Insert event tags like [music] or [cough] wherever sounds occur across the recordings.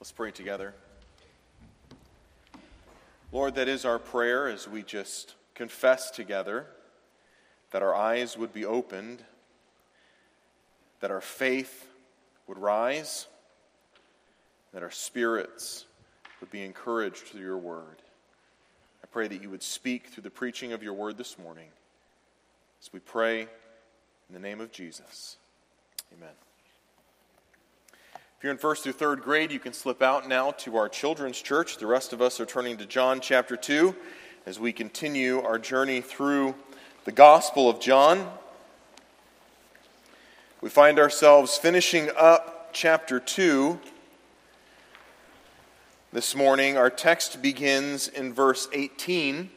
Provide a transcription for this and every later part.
Let's pray together. Lord, that is our prayer as we just confess together that our eyes would be opened, that our faith would rise, that our spirits would be encouraged through your word. I pray that you would speak through the preaching of your word this morning. As we pray in the name of Jesus. Amen. If you're in first through third grade, you can slip out now to our children's church. The rest of us are turning to John chapter 2 as we continue our journey through the Gospel of John. We find ourselves finishing up chapter 2. This morning, our text begins in verse 18.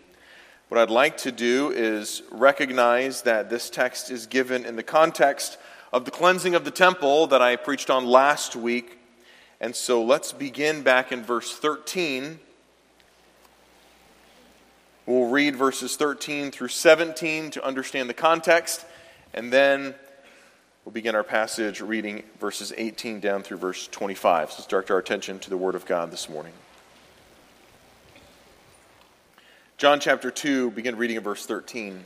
What I'd like to do is recognize that this text is given in the context of the cleansing of the temple that I preached on last week. And so let's begin back in verse 13. We'll read verses 13 through 17 to understand the context, and then we'll begin our passage reading verses 18 down through verse 25. So let's direct our attention to the Word of God this morning. John chapter 2, begin reading in verse 13.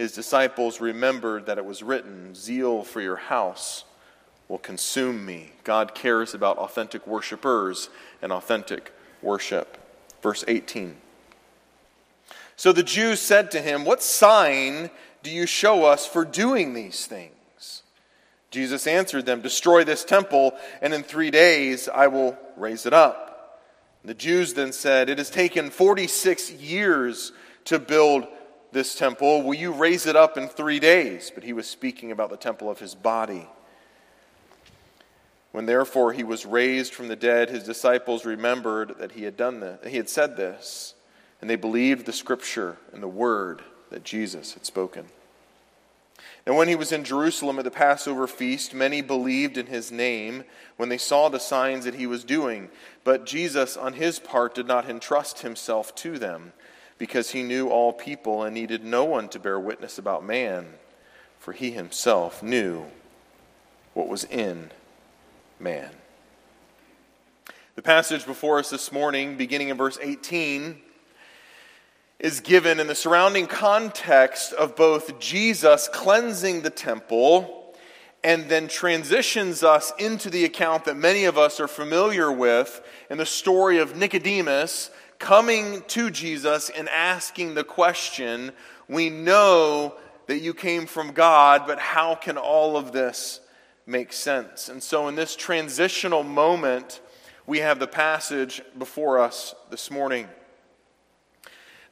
his disciples remembered that it was written, Zeal for your house will consume me. God cares about authentic worshipers and authentic worship. Verse 18. So the Jews said to him, What sign do you show us for doing these things? Jesus answered them, Destroy this temple, and in three days I will raise it up. The Jews then said, It has taken 46 years to build this temple, will you raise it up in three days? But he was speaking about the temple of his body. When therefore he was raised from the dead, his disciples remembered that he had done this, he had said this, and they believed the scripture and the word that Jesus had spoken. And when he was in Jerusalem at the Passover feast, many believed in his name when they saw the signs that he was doing. But Jesus, on his part, did not entrust himself to them because he knew all people and needed no one to bear witness about man, for he himself knew what was in man. The passage before us this morning, beginning in verse 18, is given in the surrounding context of both Jesus cleansing the temple and then transitions us into the account that many of us are familiar with in the story of Nicodemus coming to Jesus and asking the question, We know that you came from God, but how can all of this make sense? And so, in this transitional moment, we have the passage before us this morning.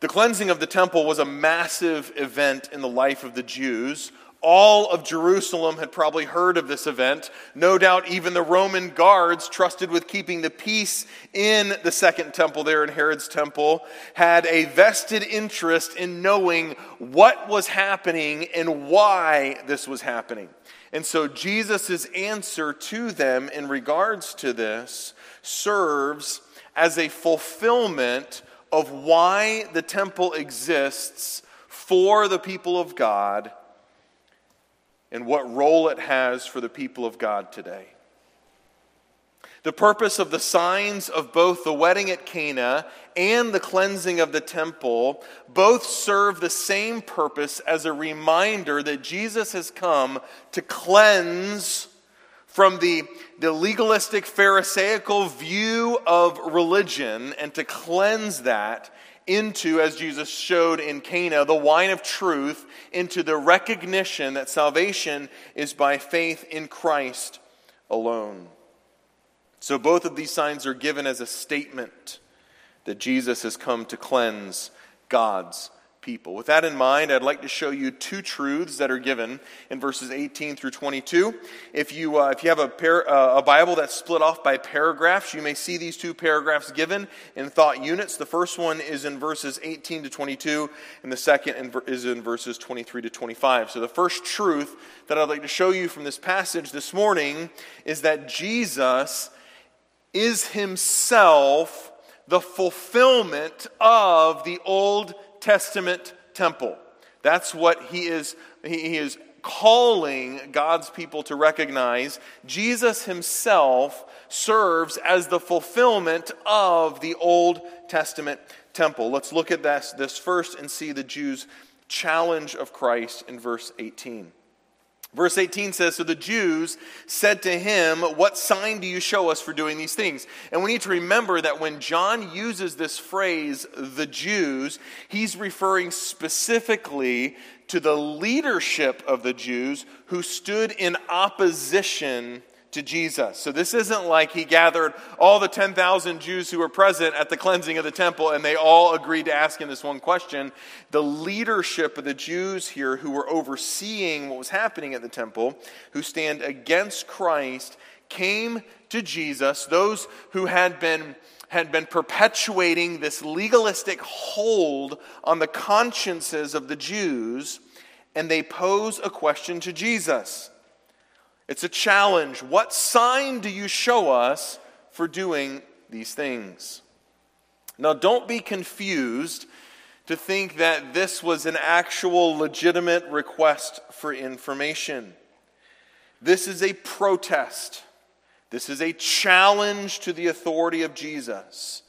The cleansing of the temple was a massive event in the life of the Jews. All of Jerusalem had probably heard of this event. No doubt even the Roman guards, trusted with keeping the peace in the second temple there in Herod's temple, had a vested interest in knowing what was happening and why this was happening. And so Jesus' answer to them in regards to this serves as a fulfillment of why the temple exists for the people of God and what role it has for the people of God today. The purpose of the signs of both the wedding at Cana and the cleansing of the temple both serve the same purpose as a reminder that Jesus has come to cleanse from the, the legalistic Pharisaical view of religion and to cleanse that into, as Jesus showed in Cana, the wine of truth, into the recognition that salvation is by faith in Christ alone. So both of these signs are given as a statement that Jesus has come to cleanse God's people. With that in mind, I'd like to show you two truths that are given in verses 18 through 22. If you, uh, if you have a, par- uh, a Bible that's split off by paragraphs, you may see these two paragraphs given in thought units. The first one is in verses 18 to 22, and the second in ver- is in verses 23 to 25. So the first truth that I'd like to show you from this passage this morning is that Jesus is himself the fulfillment of the Old Testament temple. That's what he is, he is calling God's people to recognize. Jesus himself serves as the fulfillment of the Old Testament temple. Let's look at this, this first and see the Jews' challenge of Christ in verse 18. Verse 18 says So the Jews said to him, What sign do you show us for doing these things? And we need to remember that when John uses this phrase, the Jews, he's referring specifically to the leadership of the Jews who stood in opposition to Jesus. So this isn't like he gathered all the 10,000 Jews who were present at the cleansing of the temple and they all agreed to ask him this one question. The leadership of the Jews here who were overseeing what was happening at the temple, who stand against Christ, came to Jesus, those who had been had been perpetuating this legalistic hold on the consciences of the Jews, and they pose a question to Jesus. It's a challenge. What sign do you show us for doing these things? Now, don't be confused to think that this was an actual legitimate request for information. This is a protest. This is a challenge to the authority of Jesus.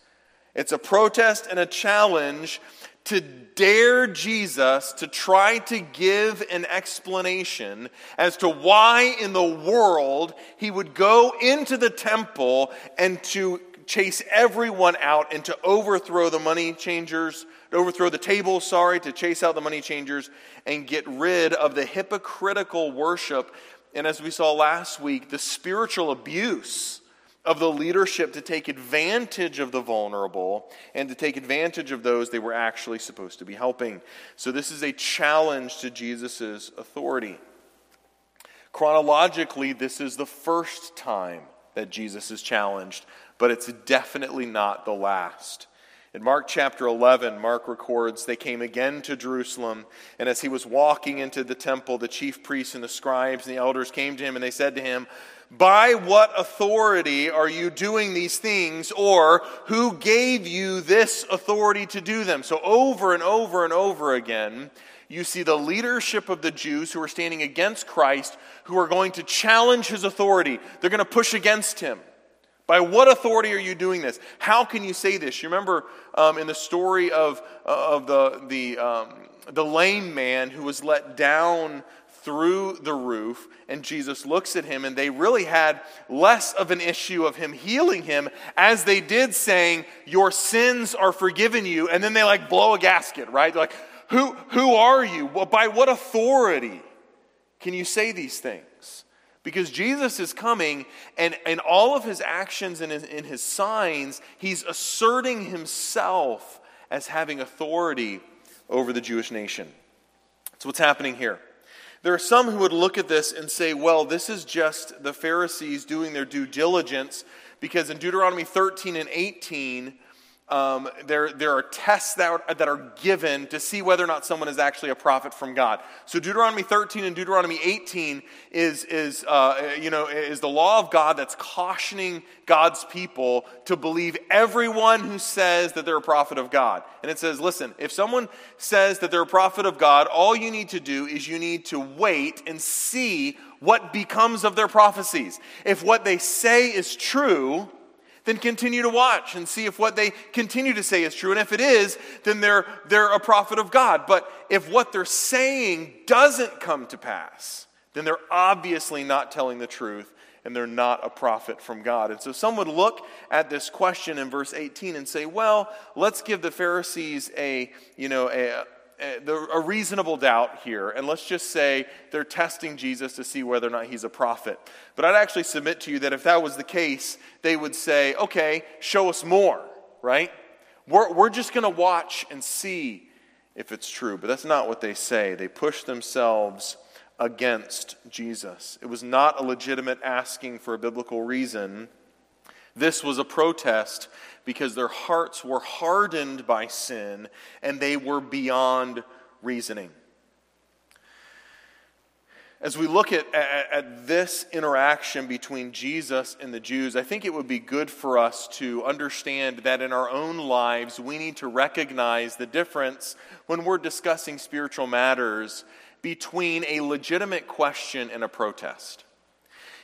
It's a protest and a challenge to dare Jesus to try to give an explanation as to why in the world he would go into the temple and to chase everyone out and to overthrow the money changers, to overthrow the tables, sorry, to chase out the money changers and get rid of the hypocritical worship. And as we saw last week, the spiritual abuse of the leadership to take advantage of the vulnerable and to take advantage of those they were actually supposed to be helping. So, this is a challenge to Jesus' authority. Chronologically, this is the first time that Jesus is challenged, but it's definitely not the last. In Mark chapter 11, Mark records they came again to Jerusalem, and as he was walking into the temple, the chief priests and the scribes and the elders came to him, and they said to him, by what authority are you doing these things, or who gave you this authority to do them? So, over and over and over again, you see the leadership of the Jews who are standing against Christ, who are going to challenge his authority. They're going to push against him. By what authority are you doing this? How can you say this? You remember um, in the story of, uh, of the, the, um, the lame man who was let down through the roof, and Jesus looks at him, and they really had less of an issue of him healing him as they did saying, Your sins are forgiven you. And then they like blow a gasket, right? Like, Who, who are you? By what authority can you say these things? Because Jesus is coming, and in all of his actions and in his signs, he's asserting himself as having authority over the Jewish nation. That's what's happening here. There are some who would look at this and say, well, this is just the Pharisees doing their due diligence because in Deuteronomy 13 and 18, um, there, there are tests that are, that are given to see whether or not someone is actually a prophet from God. So Deuteronomy 13 and Deuteronomy 18 is, is, uh, you know, is the law of God that's cautioning God's people to believe everyone who says that they're a prophet of God. And it says, listen, if someone says that they're a prophet of God, all you need to do is you need to wait and see what becomes of their prophecies. If what they say is true, then continue to watch and see if what they continue to say is true. And if it is, then they're, they're a prophet of God. But if what they're saying doesn't come to pass, then they're obviously not telling the truth and they're not a prophet from God. And so some would look at this question in verse 18 and say, well, let's give the Pharisees a, you know, a, Uh, a reasonable doubt here, and let's just say they're testing Jesus to see whether or not he's a prophet. But I'd actually submit to you that if that was the case, they would say, okay, show us more, right? We're, we're just going to watch and see if it's true. But that's not what they say. They push themselves against Jesus. It was not a legitimate asking for a biblical reason. This was a protest because their hearts were hardened by sin and they were beyond reasoning. As we look at, at, at, this interaction between Jesus and the Jews, I think it would be good for us to understand that in our own lives, we need to recognize the difference when we're discussing spiritual matters between a legitimate question and a protest.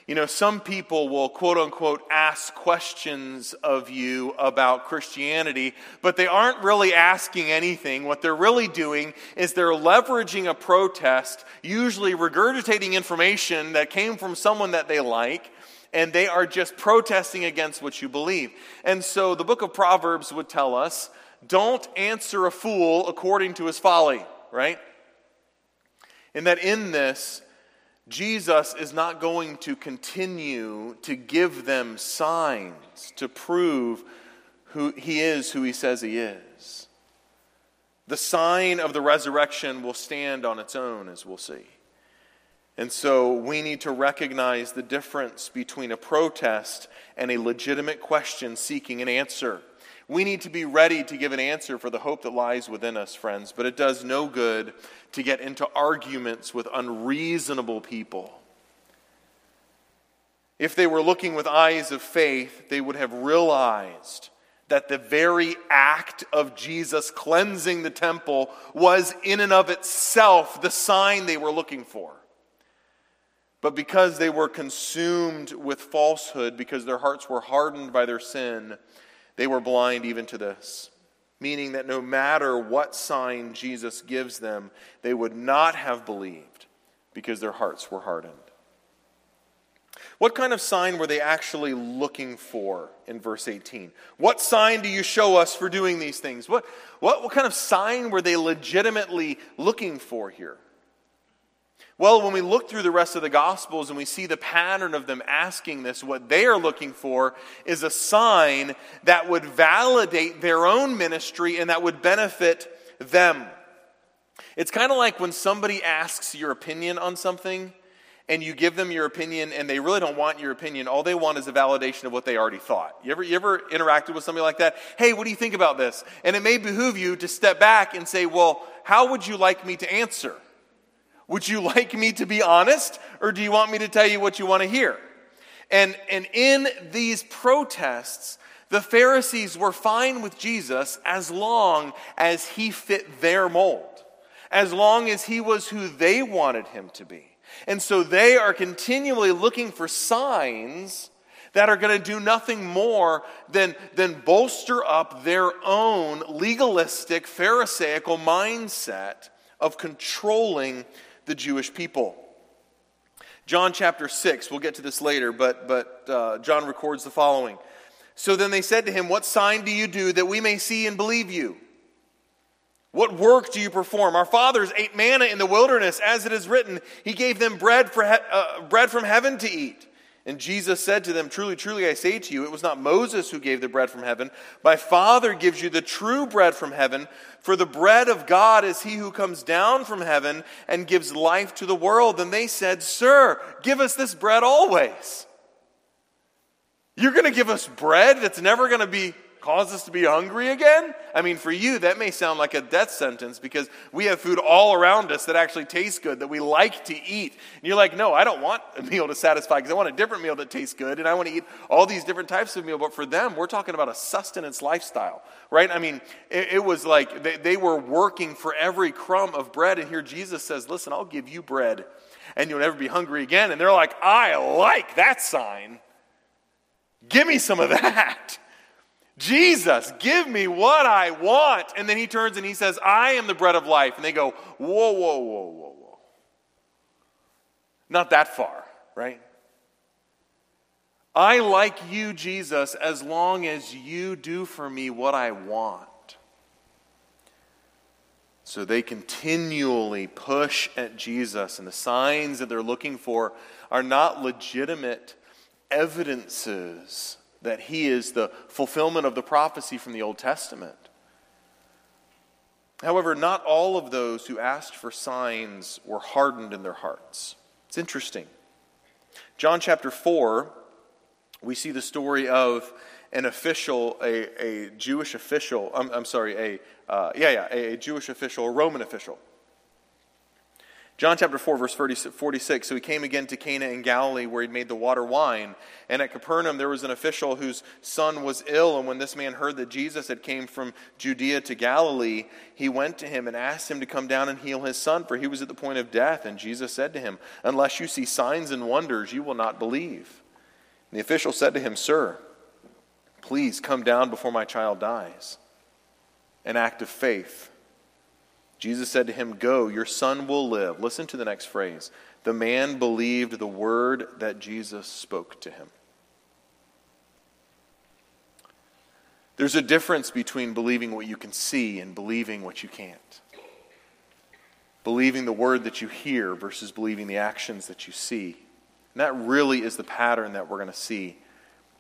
You know, some people will quote unquote ask questions of you about Christianity, but they aren't really asking anything. What they're really doing is they're leveraging a protest, usually regurgitating information that came from someone that they like, and they are just protesting against what you believe. And so the book of Proverbs would tell us don't answer a fool according to his folly, right? And that in this, Jesus is not going to continue to give them signs to prove who he is who he says he is. The sign of the resurrection will stand on its own, as we'll see. And so we need to recognize the difference between a protest and a legitimate question seeking an answer. We need to be ready to give an answer for the hope that lies within us, friends, but it does no good to get into arguments with unreasonable people. If they were looking with eyes of faith, they would have realized that the very act of Jesus cleansing the temple was, in and of itself, the sign they were looking for. But because they were consumed with falsehood, because their hearts were hardened by their sin, they were blind even to this, meaning that no matter what sign Jesus gives them, they would not have believed because their hearts were hardened. What kind of sign were they actually looking for in verse 18? What sign do you show us for doing these things? What, what, what kind of sign were they legitimately looking for here? Well, when we look through the rest of the Gospels and we see the pattern of them asking this, what they are looking for is a sign that would validate their own ministry and that would benefit them. It's kind of like when somebody asks your opinion on something and you give them your opinion and they really don't want your opinion. All they want is a validation of what they already thought. You ever, you ever interacted with somebody like that? Hey, what do you think about this? And it may behoove you to step back and say, well, how would you like me to answer? Would you like me to be honest, or do you want me to tell you what you want to hear? And, and in these protests, the Pharisees were fine with Jesus as long as he fit their mold, as long as he was who they wanted him to be. And so they are continually looking for signs that are going to do nothing more than, than bolster up their own legalistic, Pharisaical mindset of controlling the Jewish people. John chapter 6, we'll get to this later, but, but uh, John records the following. So then they said to him, What sign do you do that we may see and believe you? What work do you perform? Our fathers ate manna in the wilderness, as it is written, He gave them bread, for he- uh, bread from heaven to eat. And Jesus said to them, Truly, truly, I say to you, it was not Moses who gave the bread from heaven. My Father gives you the true bread from heaven. For the bread of God is he who comes down from heaven and gives life to the world. And they said, Sir, give us this bread always. You're going to give us bread that's never going to be cause us to be hungry again? I mean, for you, that may sound like a death sentence because we have food all around us that actually tastes good, that we like to eat. And you're like, no, I don't want a meal to satisfy because I want a different meal that tastes good and I want to eat all these different types of meal. But for them, we're talking about a sustenance lifestyle, right? I mean, it, it was like they, they were working for every crumb of bread. And here Jesus says, listen, I'll give you bread and you'll never be hungry again. And they're like, I like that sign. Give me some of that. Jesus, give me what I want. And then he turns and he says, I am the bread of life. And they go, Whoa, whoa, whoa, whoa, whoa. Not that far, right? I like you, Jesus, as long as you do for me what I want. So they continually push at Jesus, and the signs that they're looking for are not legitimate evidences that he is the fulfillment of the prophecy from the Old Testament. However, not all of those who asked for signs were hardened in their hearts. It's interesting. John chapter 4, we see the story of an official, a, a Jewish official, I'm, I'm sorry, a, uh, yeah, yeah, a, a Jewish official, a Roman official John chapter 4, verse 46. So he came again to Cana in Galilee, where he'd made the water wine. And at Capernaum, there was an official whose son was ill. And when this man heard that Jesus had came from Judea to Galilee, he went to him and asked him to come down and heal his son, for he was at the point of death. And Jesus said to him, Unless you see signs and wonders, you will not believe. And the official said to him, Sir, please come down before my child dies. An act of faith Jesus said to him, Go, your son will live. Listen to the next phrase. The man believed the word that Jesus spoke to him. There's a difference between believing what you can see and believing what you can't. Believing the word that you hear versus believing the actions that you see. And that really is the pattern that we're going to see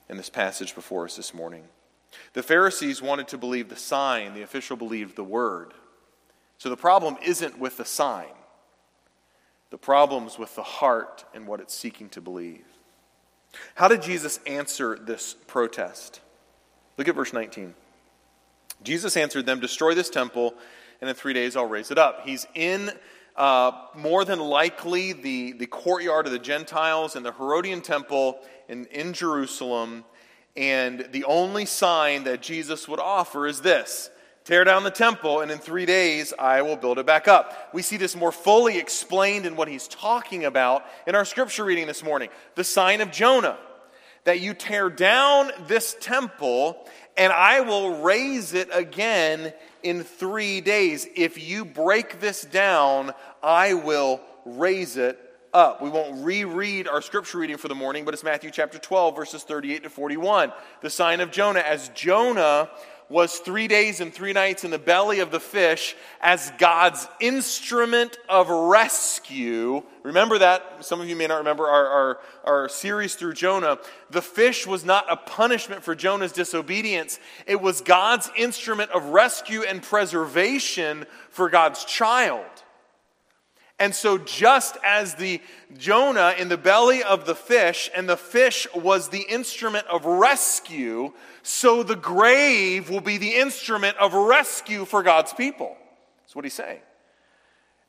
in this passage before us this morning. The Pharisees wanted to believe the sign, the official believed the word. So the problem isn't with the sign, the problem's with the heart and what it's seeking to believe. How did Jesus answer this protest? Look at verse 19. Jesus answered them, Destroy this temple, and in three days I'll raise it up. He's in uh, more than likely the, the courtyard of the Gentiles in the Herodian temple in, in Jerusalem, and the only sign that Jesus would offer is this Tear down the temple, and in three days I will build it back up. We see this more fully explained in what he's talking about in our scripture reading this morning. The sign of Jonah that you tear down this temple, and I will raise it again in three days. If you break this down, I will raise it up. We won't reread our scripture reading for the morning, but it's Matthew chapter 12, verses 38 to 41. The sign of Jonah. As Jonah was three days and three nights in the belly of the fish as God's instrument of rescue. Remember that? Some of you may not remember our, our, our, series through Jonah. The fish was not a punishment for Jonah's disobedience, it was God's instrument of rescue and preservation for God's child. And so, just as the Jonah in the belly of the fish, and the fish was the instrument of rescue, so the grave will be the instrument of rescue for God's people. That's what he's saying.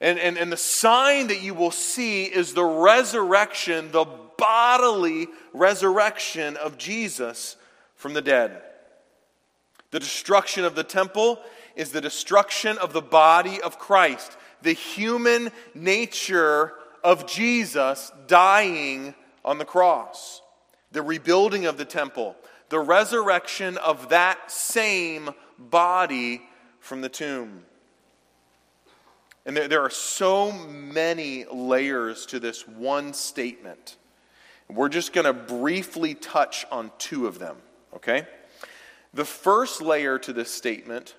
And, and, and the sign that you will see is the resurrection, the bodily resurrection of Jesus from the dead. The destruction of the temple is the destruction of the body of Christ the human nature of Jesus dying on the cross, the rebuilding of the temple, the resurrection of that same body from the tomb. And there, there are so many layers to this one statement. We're just going to briefly touch on two of them, okay? The first layer to this statement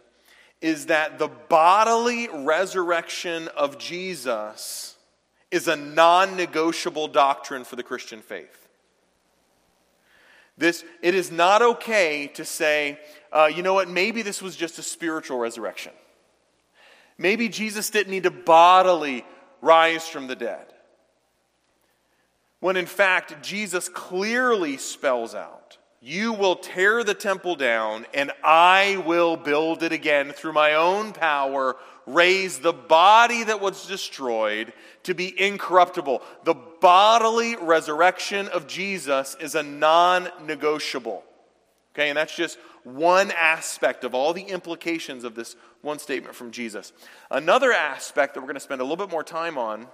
is that the bodily resurrection of Jesus is a non negotiable doctrine for the Christian faith. This, it is not okay to say, uh, you know what, maybe this was just a spiritual resurrection. Maybe Jesus didn't need to bodily rise from the dead. When in fact, Jesus clearly spells out you will tear the temple down, and I will build it again through my own power, raise the body that was destroyed to be incorruptible. The bodily resurrection of Jesus is a non negotiable. Okay, and that's just one aspect of all the implications of this one statement from Jesus. Another aspect that we're going to spend a little bit more time on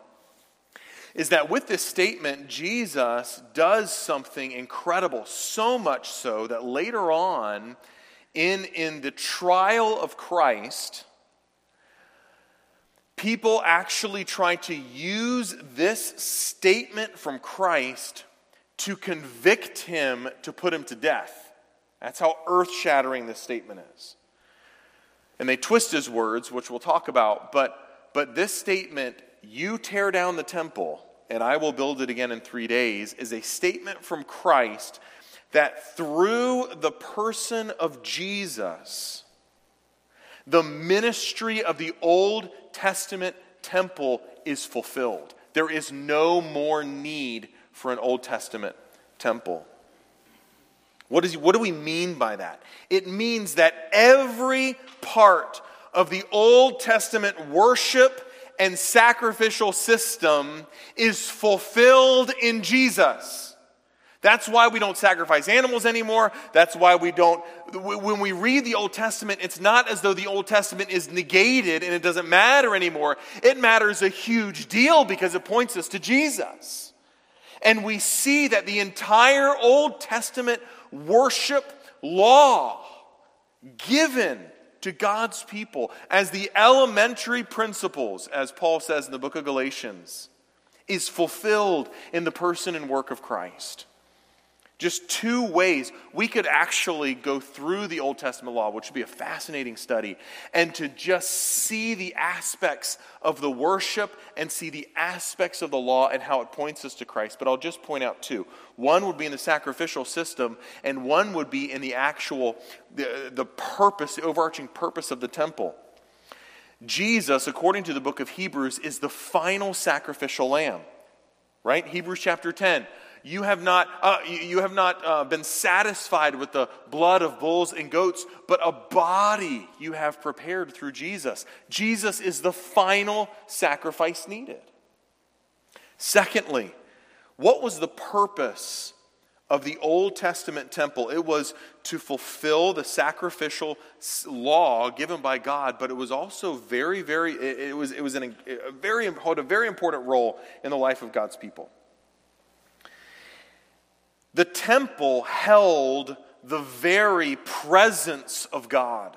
is that with this statement, Jesus does something incredible, so much so that later on, in, in the trial of Christ, people actually try to use this statement from Christ to convict him to put him to death. That's how earth shattering this statement is. And they twist his words, which we'll talk about, but, but this statement you tear down the temple and I will build it again in three days, is a statement from Christ that through the person of Jesus, The ministry of the Old Testament temple is fulfilled. There is no more need for an Old Testament temple. What, is, what do we mean by that? It means that every part of the Old Testament worship and sacrificial system is fulfilled in Jesus. That's why we don't sacrifice animals anymore. That's why we don't. When we read the Old Testament, it's not as though the Old Testament is negated and it doesn't matter anymore. It matters a huge deal because it points us to Jesus. And we see that the entire Old Testament worship law given to God's people as the elementary principles, as Paul says in the book of Galatians, is fulfilled in the person and work of Christ. Just two ways we could actually go through the Old Testament law, which would be a fascinating study, and to just see the aspects of the worship and see the aspects of the law and how it points us to Christ. But I'll just point out two. One would be in the sacrificial system, and one would be in the actual, the, the purpose, the overarching purpose of the temple. Jesus, according to the book of Hebrews, is the final sacrificial lamb. Right? Hebrews chapter 10 you have not, uh, you have not uh, been satisfied with the blood of bulls and goats, but a body you have prepared through Jesus. Jesus is the final sacrifice needed. Secondly, what was the purpose of the Old Testament temple? It was to fulfill the sacrificial law given by God, but it was also very, very, it was, it was an, a very, a very important role in the life of God's people. The temple held the very presence of God.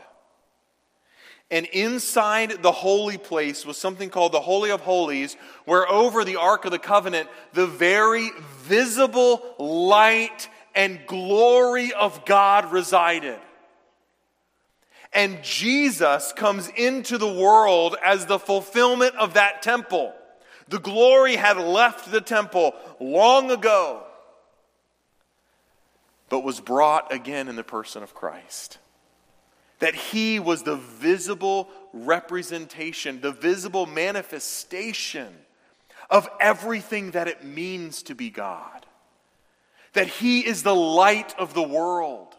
And inside the holy place was something called the Holy of Holies, where over the Ark of the Covenant, the very visible light and glory of God resided. And Jesus comes into the world as the fulfillment of that temple. The glory had left the temple long ago but was brought again in the person of Christ. That he was the visible representation, the visible manifestation of everything that it means to be God. That he is the light of the world,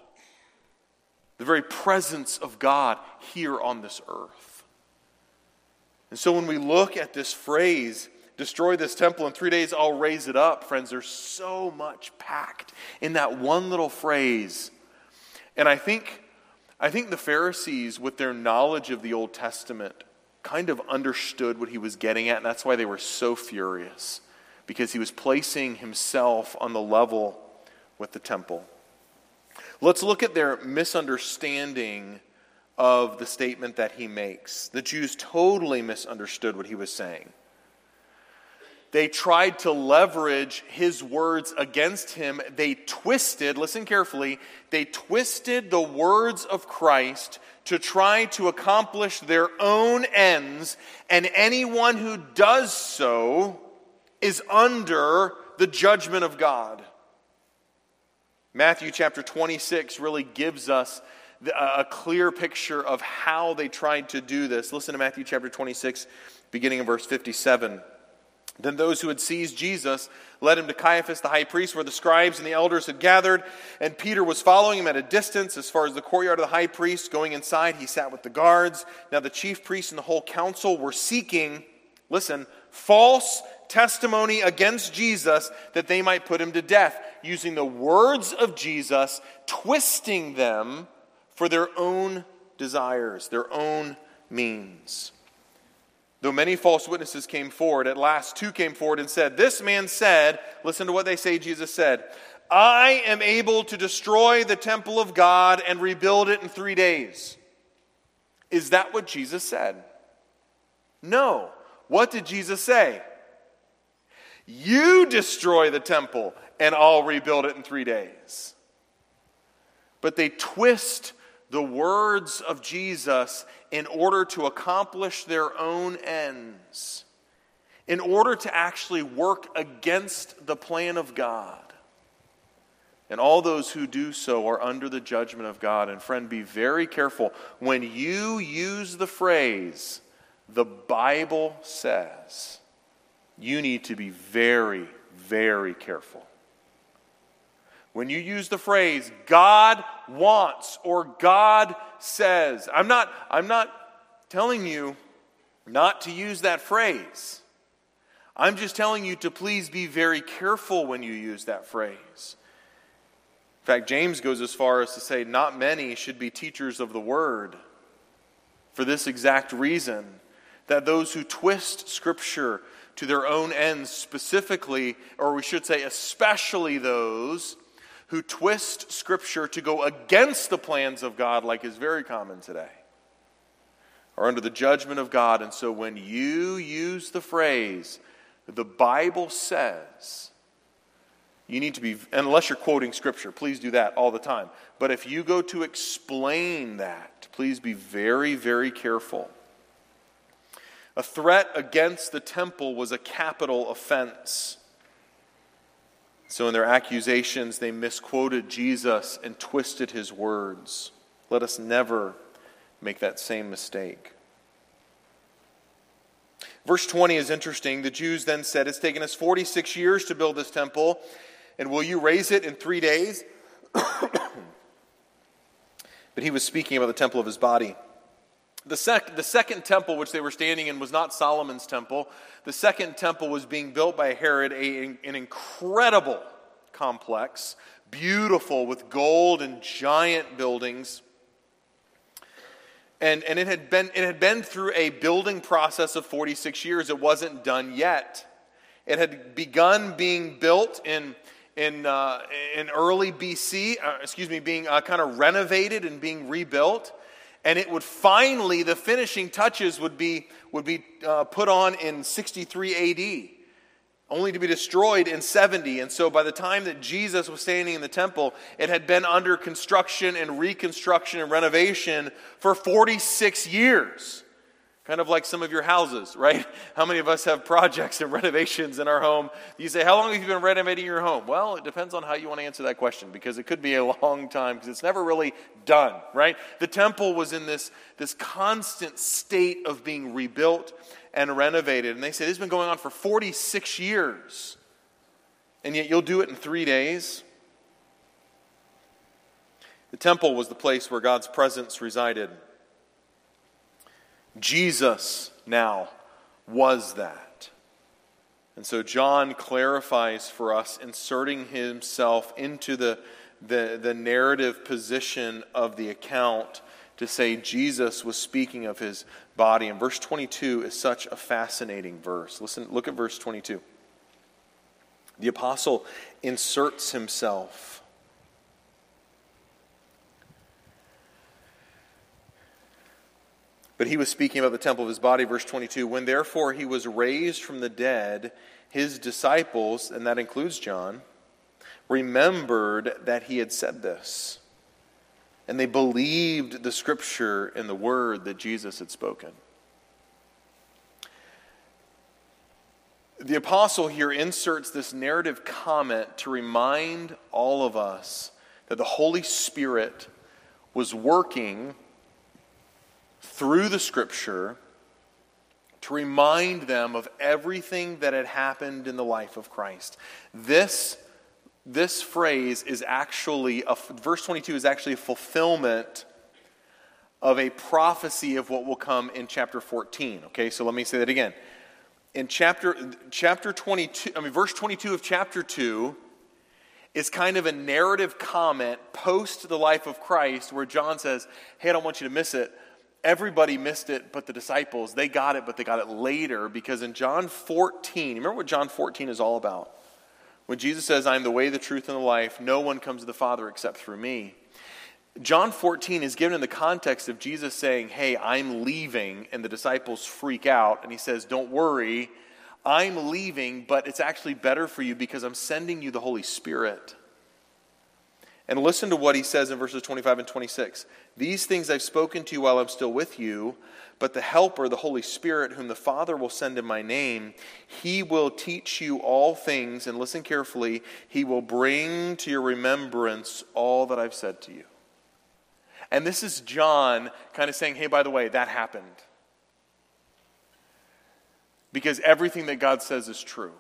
the very presence of God here on this earth. And so when we look at this phrase, destroy this temple in three days, I'll raise it up. Friends, there's so much packed in that one little phrase. And I think, I think the Pharisees, with their knowledge of the Old Testament, kind of understood what he was getting at, and that's why they were so furious, because he was placing himself on the level with the temple. Let's look at their misunderstanding of the statement that he makes. The Jews totally misunderstood what he was saying they tried to leverage his words against him. They twisted, listen carefully, they twisted the words of Christ to try to accomplish their own ends, and anyone who does so is under the judgment of God. Matthew chapter 26 really gives us a clear picture of how they tried to do this. Listen to Matthew chapter 26, beginning in verse 57. Then those who had seized Jesus led him to Caiaphas the high priest, where the scribes and the elders had gathered. And Peter was following him at a distance as far as the courtyard of the high priest. Going inside, he sat with the guards. Now the chief priests and the whole council were seeking, listen, false testimony against Jesus that they might put him to death, using the words of Jesus, twisting them for their own desires, their own means. Though many false witnesses came forward, at last two came forward and said, This man said, listen to what they say Jesus said, I am able to destroy the temple of God and rebuild it in three days. Is that what Jesus said? No. What did Jesus say? You destroy the temple and I'll rebuild it in three days. But they twist the words of Jesus in order to accomplish their own ends, in order to actually work against the plan of God. And all those who do so are under the judgment of God. And friend, be very careful. When you use the phrase, the Bible says, you need to be very, very careful. When you use the phrase, God wants or God says, I'm not, I'm not telling you not to use that phrase. I'm just telling you to please be very careful when you use that phrase. In fact, James goes as far as to say, not many should be teachers of the word for this exact reason that those who twist Scripture to their own ends, specifically, or we should say, especially those who twist Scripture to go against the plans of God, like is very common today, are under the judgment of God. And so when you use the phrase, the Bible says, you need to be, unless you're quoting Scripture, please do that all the time. But if you go to explain that, please be very, very careful. A threat against the temple was a capital offense. So, in their accusations, they misquoted Jesus and twisted his words. Let us never make that same mistake. Verse 20 is interesting. The Jews then said, It's taken us 46 years to build this temple, and will you raise it in three days? [coughs] but he was speaking about the temple of his body. The, sec- the second temple which they were standing in was not Solomon's temple. The second temple was being built by Herod, a, an incredible complex, beautiful with gold and giant buildings. And, and it, had been, it had been through a building process of 46 years. It wasn't done yet. It had begun being built in, in, uh, in early BC, uh, excuse me, being uh, kind of renovated and being rebuilt and it would finally, the finishing touches would be, would be uh, put on in 63 AD, only to be destroyed in 70. And so by the time that Jesus was standing in the temple, it had been under construction and reconstruction and renovation for 46 years. Kind of like some of your houses, right? [laughs] How many of us have projects and [laughs] renovations in our home? You say, How long have you been renovating your home? Well, it depends on how you want to answer that question because it could be a [laughs] long time because it's never really done, right? The temple was in this, this constant state of being rebuilt and renovated. And they say, This has been going on for 46 years, and yet you'll do it in three days. The temple was the place where God's presence resided. Jesus now was that. And so John clarifies for us, inserting himself into the, the, the narrative position of the account to say Jesus was speaking of his body. And verse 22 is such a fascinating verse. Listen, look at verse 22. The apostle inserts himself But he was speaking about the temple of his body, verse 22. When therefore he was raised from the dead, his disciples, and that includes John, remembered that he had said this. And they believed the scripture and the word that Jesus had spoken. The apostle here inserts this narrative comment to remind all of us that the Holy Spirit was working through the scripture to remind them of everything that had happened in the life of Christ. This, this phrase is actually, a, verse 22 is actually a fulfillment of a prophecy of what will come in chapter 14. Okay, so let me say that again. In chapter, chapter 22, I mean, verse 22 of chapter 2 is kind of a narrative comment post the life of Christ where John says, Hey, I don't want you to miss it everybody missed it but the disciples. They got it, but they got it later because in John 14, remember what John 14 is all about? When Jesus says, I am the way, the truth, and the life, no one comes to the Father except through me. John 14 is given in the context of Jesus saying, Hey, I'm leaving, and the disciples freak out, and he says, Don't worry, I'm leaving, but it's actually better for you because I'm sending you the Holy Spirit. And listen to what he says in verses 25 and 26. These things I've spoken to you while I'm still with you, but the Helper, the Holy Spirit, whom the Father will send in my name, he will teach you all things. And listen carefully, he will bring to your remembrance all that I've said to you. And this is John kind of saying, hey, by the way, that happened. Because everything that God says is true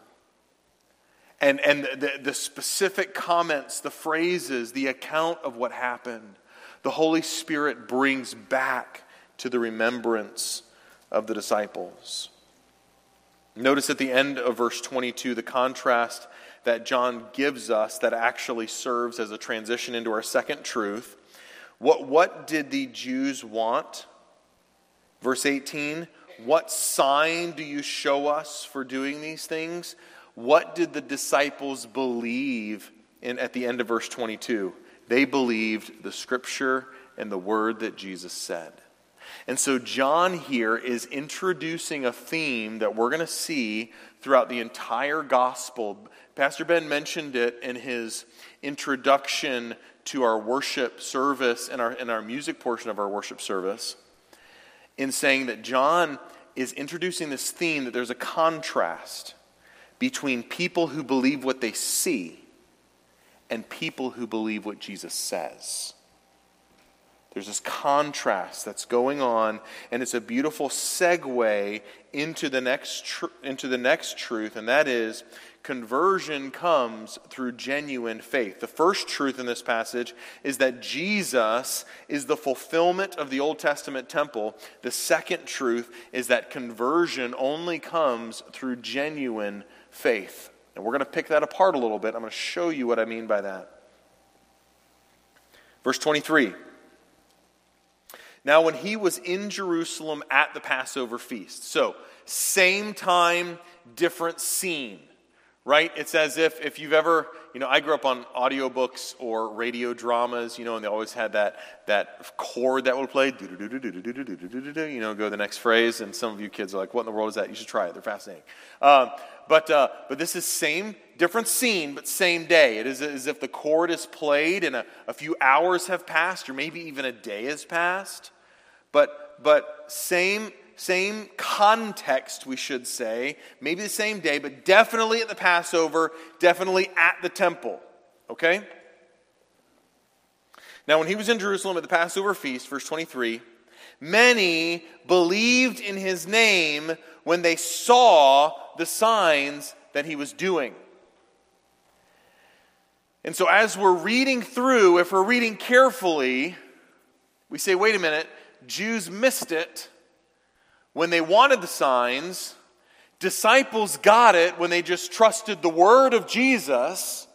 and, and the, the specific comments, the phrases, the account of what happened, the Holy Spirit brings back to the remembrance of the disciples. Notice at the end of verse 22 the contrast that John gives us that actually serves as a transition into our second truth. What, what did the Jews want? Verse 18 What sign do you show us for doing these things? What did the disciples believe in, at the end of verse 22? They believed the scripture and the word that Jesus said. And so, John here is introducing a theme that we're going to see throughout the entire gospel. Pastor Ben mentioned it in his introduction to our worship service and our, in our music portion of our worship service, in saying that John is introducing this theme that there's a contrast between people who believe what they see and people who believe what Jesus says. There's this contrast that's going on, and it's a beautiful segue into the next, tr- into the next truth, and that is conversion comes through genuine faith. The first truth in this passage is that Jesus is the fulfillment of the Old Testament temple. The second truth is that conversion only comes through genuine faith. And we're going to pick that apart a little bit. I'm going to show you what I mean by that. Verse 23. Now, when he was in Jerusalem at the Passover feast, so same time, different scene, right? It's as if, if you've ever, you know, I grew up on audiobooks or radio dramas, you know, and they always had that, that chord that would play, you know, go the next phrase. And some of you kids are like, what in the world is that? You should try it. They're fascinating. Um, but, uh, but this is same, different scene, but same day. It is as if the chord is played and a, a few hours have passed, or maybe even a day has passed. But, but same, same context, we should say. Maybe the same day, but definitely at the Passover, definitely at the temple. Okay? Now, when he was in Jerusalem at the Passover feast, verse 23, many believed in his name when they saw the signs that he was doing. And so, as we're reading through, if we're reading carefully, we say, wait a minute, Jews missed it when they wanted the signs. Disciples got it when they just trusted the word of Jesus.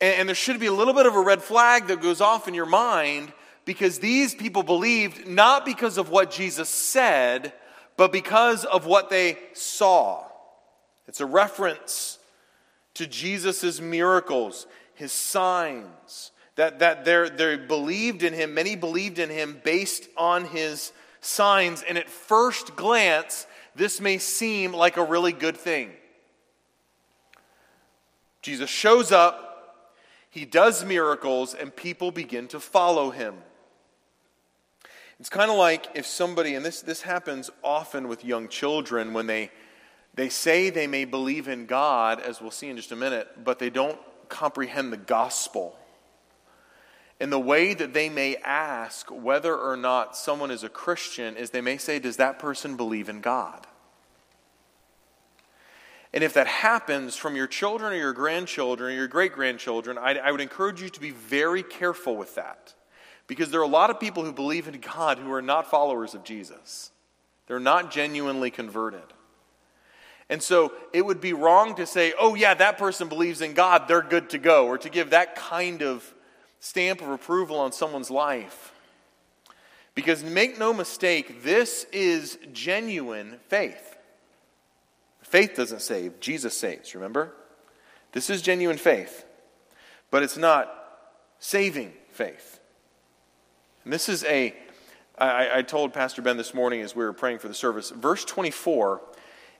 And, and there should be a little bit of a red flag that goes off in your mind because these people believed not because of what Jesus said, but because of what they saw. It's a reference to Jesus' miracles, his signs, that, that they believed in him. Many believed in him based on his signs. And at first glance, this may seem like a really good thing. Jesus shows up, he does miracles, and people begin to follow him. It's kind of like if somebody, and this, this happens often with young children, when they, they say they may believe in God, as we'll see in just a minute, but they don't comprehend the gospel. And the way that they may ask whether or not someone is a Christian is they may say, Does that person believe in God? And if that happens from your children or your grandchildren or your great grandchildren, I, I would encourage you to be very careful with that. Because there are a lot of people who believe in God who are not followers of Jesus. They're not genuinely converted. And so it would be wrong to say, oh, yeah, that person believes in God, they're good to go, or to give that kind of stamp of approval on someone's life. Because make no mistake, this is genuine faith. Faith doesn't save, Jesus saves, remember? This is genuine faith, but it's not saving faith. And this is a, I, I told Pastor Ben this morning as we were praying for the service, verse 24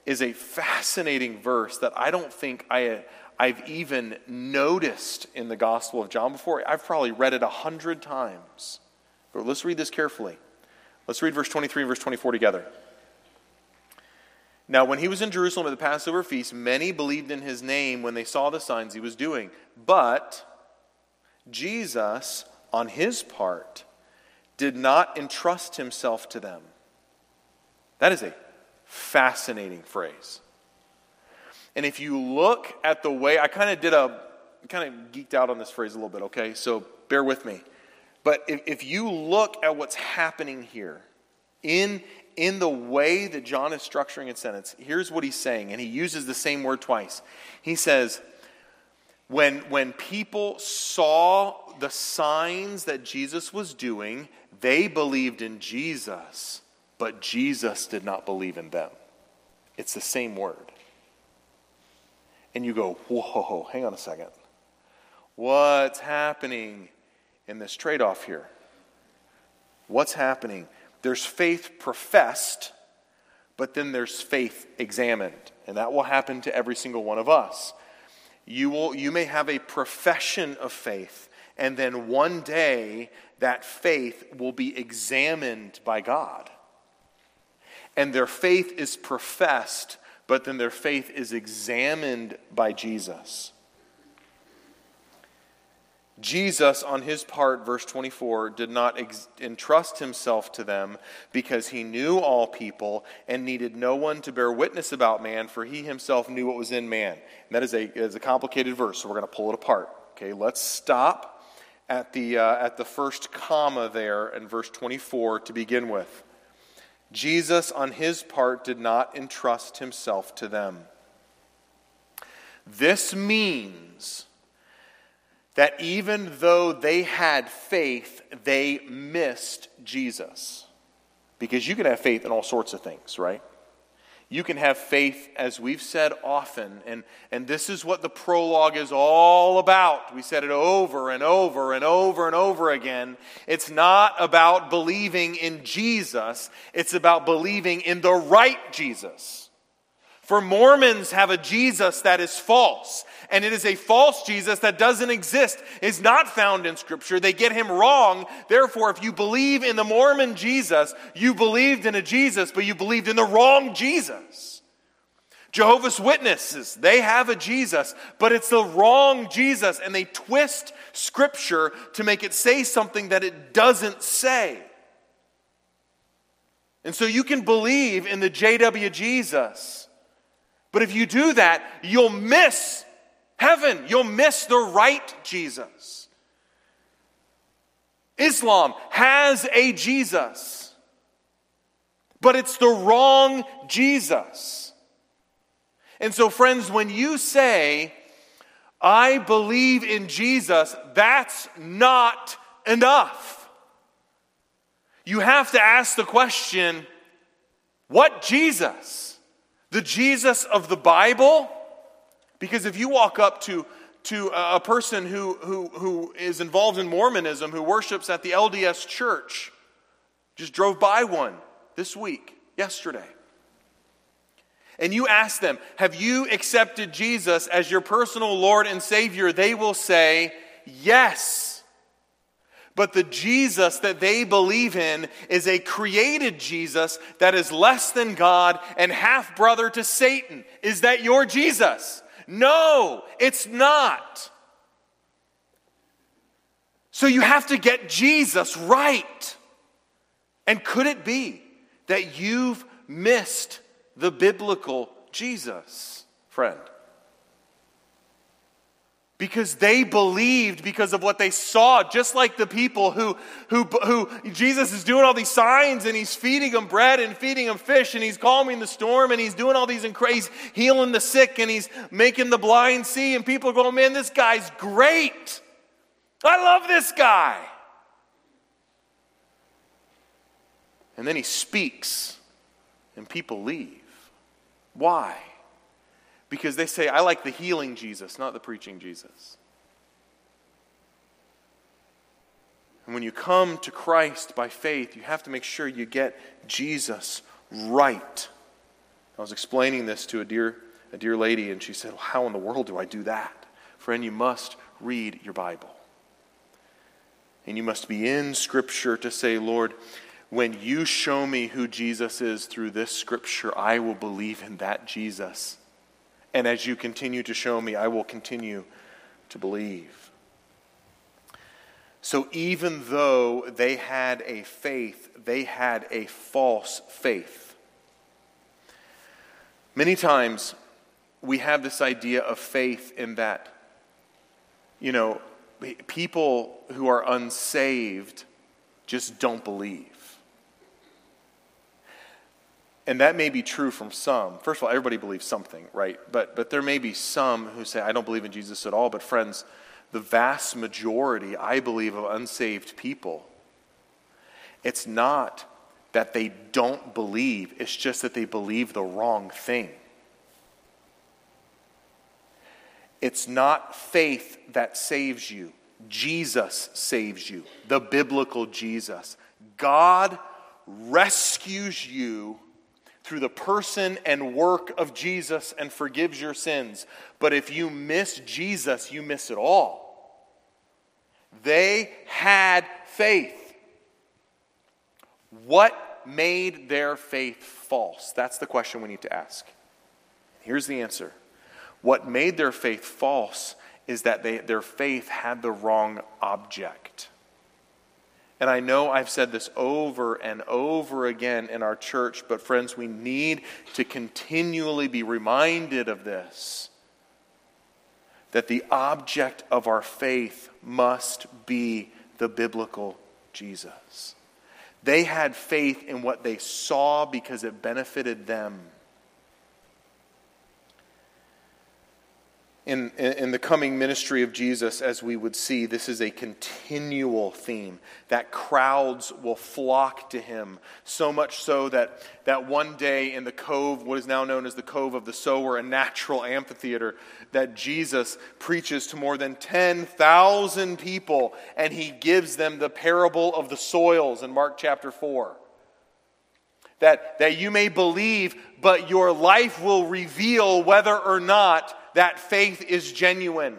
is a fascinating verse that I don't think I, I've even noticed in the Gospel of John before. I've probably read it a hundred times. But let's read this carefully. Let's read verse 23 and verse 24 together. Now, when he was in Jerusalem at the Passover feast, many believed in his name when they saw the signs he was doing. But Jesus, on his part, did not entrust himself to them. That is a fascinating phrase. And if you look at the way, I kind of did a, kind of geeked out on this phrase a little bit, okay? So bear with me. But if, if you look at what's happening here in, in the way that John is structuring his sentence, here's what he's saying, and he uses the same word twice. He says, when, when people saw the signs that Jesus was doing, they believed in Jesus, but Jesus did not believe in them. It's the same word and you go, whoa, hang on a second. What's happening in this trade off here? What's happening? There's faith professed, but then there's faith examined. And that will happen to every single one of us. You, will, you may have a profession of faith, and then one day that faith will be examined by God. And their faith is professed but then their faith is examined by Jesus. Jesus, on his part, verse 24, did not ex- entrust himself to them because he knew all people and needed no one to bear witness about man, for he himself knew what was in man. And that is a, is a complicated verse, so we're going to pull it apart. Okay, let's stop at the, uh, at the first comma there in verse 24 to begin with. Jesus, on his part, did not entrust himself to them. This means that even though they had faith, they missed Jesus. Because you can have faith in all sorts of things, right? You can have faith, as we've said often, and, and this is what the prologue is all about. We said it over and over and over and over again. It's not about believing in Jesus, it's about believing in the right Jesus. For Mormons have a Jesus that is false, and it is a false Jesus that doesn't exist, is not found in Scripture. They get him wrong. Therefore, if you believe in the Mormon Jesus, you believed in a Jesus, but you believed in the wrong Jesus. Jehovah's Witnesses, they have a Jesus, but it's the wrong Jesus, and they twist Scripture to make it say something that it doesn't say. And so you can believe in the JW Jesus but if you do that, you'll miss heaven. You'll miss the right Jesus. Islam has a Jesus, but it's the wrong Jesus. And so, friends, when you say, I believe in Jesus, that's not enough. You have to ask the question, what Jesus? The Jesus of the Bible? Because if you walk up to, to a person who, who, who is involved in Mormonism, who worships at the LDS church, just drove by one this week, yesterday, and you ask them, Have you accepted Jesus as your personal Lord and Savior? They will say, Yes. But the Jesus that they believe in is a created Jesus that is less than God and half brother to Satan. Is that your Jesus? No, it's not. So you have to get Jesus right. And could it be that you've missed the biblical Jesus, friend? Because they believed because of what they saw just like the people who, who, who jesus is doing all these signs and he's feeding them bread and feeding them fish and he's calming the storm and he's doing all these incredible healing the sick and he's making the blind see and people going man this guy's great. I love this guy. And then he speaks and people leave. Why because they say, I like the healing Jesus, not the preaching Jesus. And when you come to Christ by faith, you have to make sure you get Jesus right. I was explaining this to a dear a dear lady, and she said, well, How in the world do I do that? Friend, you must read your Bible. And you must be in Scripture to say, Lord, when you show me who Jesus is through this Scripture, I will believe in that Jesus. And as you continue to show me, I will continue to believe. So even though they had a faith, they had a false faith. Many times we have this idea of faith in that, you know, people who are unsaved just don't believe. And that may be true from some. First of all, everybody believes something, right? But, but there may be some who say, I don't believe in Jesus at all. But, friends, the vast majority, I believe, of unsaved people, it's not that they don't believe, it's just that they believe the wrong thing. It's not faith that saves you. Jesus saves you, the biblical Jesus. God rescues you through the person and work of Jesus and forgives your sins. But if you miss Jesus, you miss it all. They had faith. What made their faith false? That's the question we need to ask. Here's the answer what made their faith false is that they, their faith had the wrong object. And I know I've said this over and over again in our church, but friends, we need to continually be reminded of this that the object of our faith must be the biblical Jesus. They had faith in what they saw because it benefited them. In, in the coming ministry of Jesus, as we would see, this is a continual theme that crowds will flock to him. So much so that, that one day in the cove, what is now known as the Cove of the Sower, a natural amphitheater, that Jesus preaches to more than 10,000 people and he gives them the parable of the soils in Mark chapter 4. That, that you may believe, but your life will reveal whether or not that faith is genuine.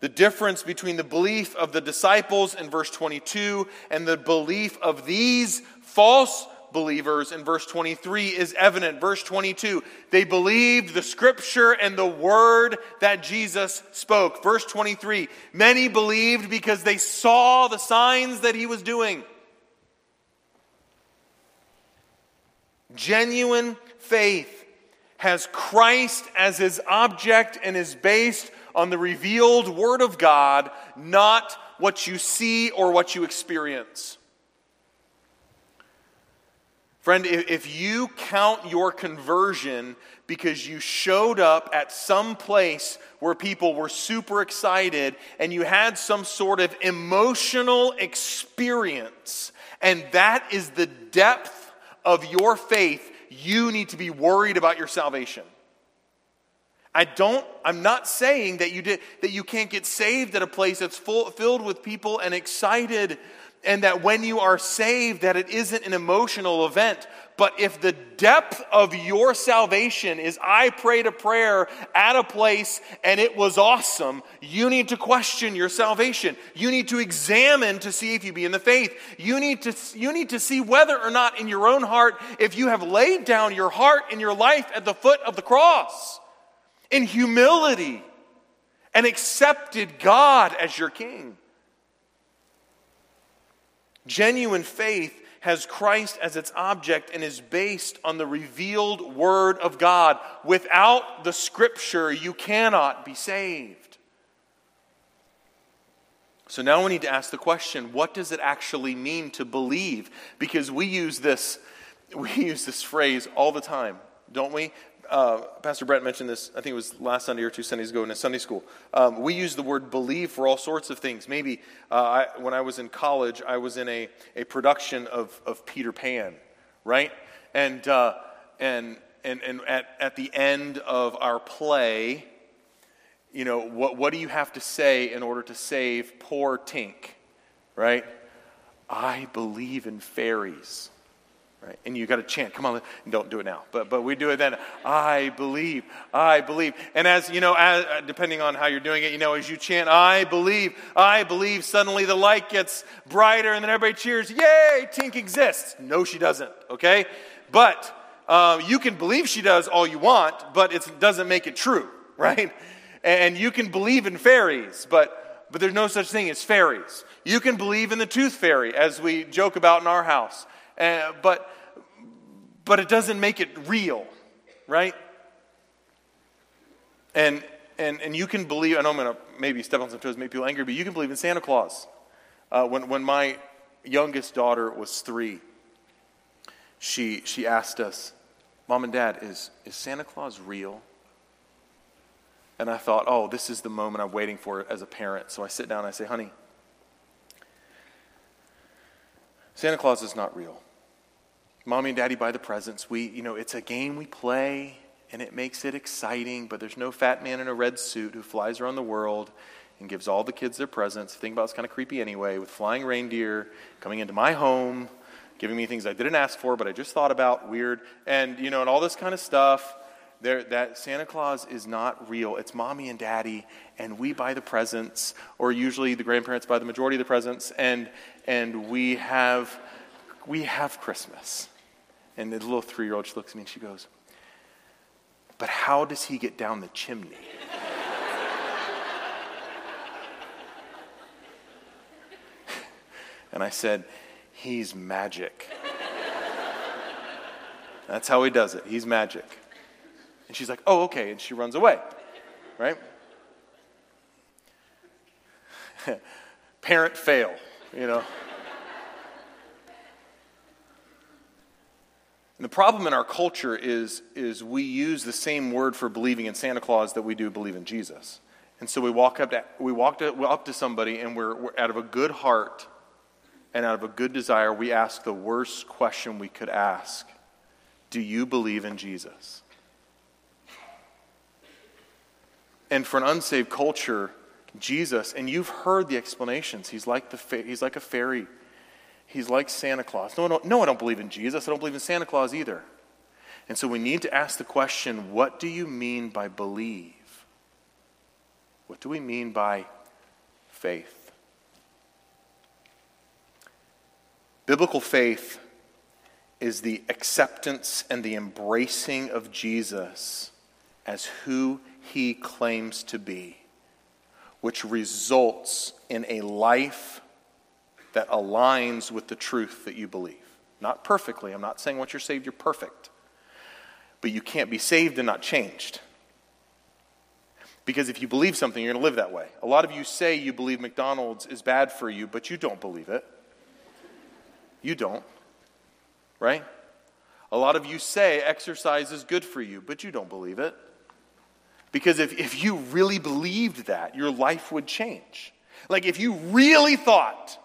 The difference between the belief of the disciples in verse 22 and the belief of these false believers in verse 23 is evident. Verse 22, they believed the scripture and the word that Jesus spoke. Verse 23, many believed because they saw the signs that he was doing. Genuine faith has Christ as his object and is based on the revealed Word of God, not what you see or what you experience. Friend, if you count your conversion because you showed up at some place where people were super excited and you had some sort of emotional experience, and that is the depth of your faith, you need to be worried about your salvation. I don't, I'm not saying that you, did, that you can't get saved at a place that's full, filled with people and excited, and that when you are saved, that it isn't an emotional event. But if the depth of your salvation is I prayed a prayer at a place and it was awesome, you need to question your salvation. You need to examine to see if you be in the faith. You need to, you need to see whether or not in your own heart, if you have laid down your heart and your life at the foot of the cross in humility and accepted God as your king. Genuine faith has Christ as its object and is based on the revealed Word of God. Without the Scripture, you cannot be saved. So now we need to ask the question what does it actually mean to believe? Because we use this, [laughs] we use this phrase all the time, don't we? Uh, Pastor Brett mentioned this, I think it was last Sunday or two Sundays ago in a Sunday school. Um, we use the word believe for all sorts of things. Maybe uh, I, when I was in college, I was in a, a production of, of Peter Pan, right? And, uh, and, and, and at, at the end of our play, you know, what, what do you have to say in order to save poor Tink, right? I believe in fairies. Right? And you got to chant. Come on, don't do it now. But, but we do it then. I believe. I believe. And as, you know, as, uh, depending on how you're doing it, you know, as you chant, I believe, I believe, suddenly the light gets brighter and then everybody cheers, yay, Tink exists. No, she doesn't, okay? But uh, you can believe she does all you want, but it doesn't make it true, [laughs] right? And you can believe in fairies, but, but there's no such thing as fairies. You can believe in the tooth fairy, as we joke about in our house. Uh, but, but it doesn't make it real, right? And, and, and you can believe, I know I'm going to maybe step on some toes, make people angry, but you can believe in Santa Claus. Uh, when, when my youngest daughter was three, she, she asked us, Mom and Dad, is, is Santa Claus real? And I thought, oh, this is the moment I'm waiting for as a parent. So I sit down and I say, honey, Santa Claus is not real mommy and daddy buy the presents. We, you know, it's a game we play and it makes it exciting, but there's no fat man in a red suit who flies around the world and gives all the kids their presents. The thing about it's kind of creepy anyway, with flying reindeer coming into my home, giving me things I didn't ask for, but I just thought about, weird, and you know, and all this kind of stuff. There, that Santa Claus is not real. It's mommy and daddy, and we buy the presents, or usually the grandparents buy the majority of the presents, and and we have we have Christmas. And the little three year old, she looks at me and she goes, But how does he get down the chimney? [laughs] and I said, He's magic. That's how he does it. He's magic. And she's like, Oh, okay. And she runs away, right? [laughs] Parent fail, you know. And the problem in our culture is, is we use the same word for believing in Santa Claus that we do believe in Jesus. And so we walk up to, we walk up to somebody and we're, we're out of a good heart and out of a good desire, we ask the worst question we could ask Do you believe in Jesus? And for an unsaved culture, Jesus, and you've heard the explanations, he's like, the, he's like a fairy he's like Santa Claus. No, no, no, I don't believe in Jesus. I don't believe in Santa Claus either. And so we need to ask the question what do you mean by believe? What do we mean by faith? Biblical faith is the acceptance and the embracing of Jesus as who he claims to be, which results in a life that aligns with the truth that you believe. Not perfectly. I'm not saying once you're saved, you're perfect. But you can't be saved and not changed. Because if you believe something, you're going to live that way. A lot of you say you believe McDonald's is bad for you, but you don't believe it. You don't. Right? A lot of you say exercise is good for you, but you don't believe it. Because if, if you really believed that, your life would change. Like if you really thought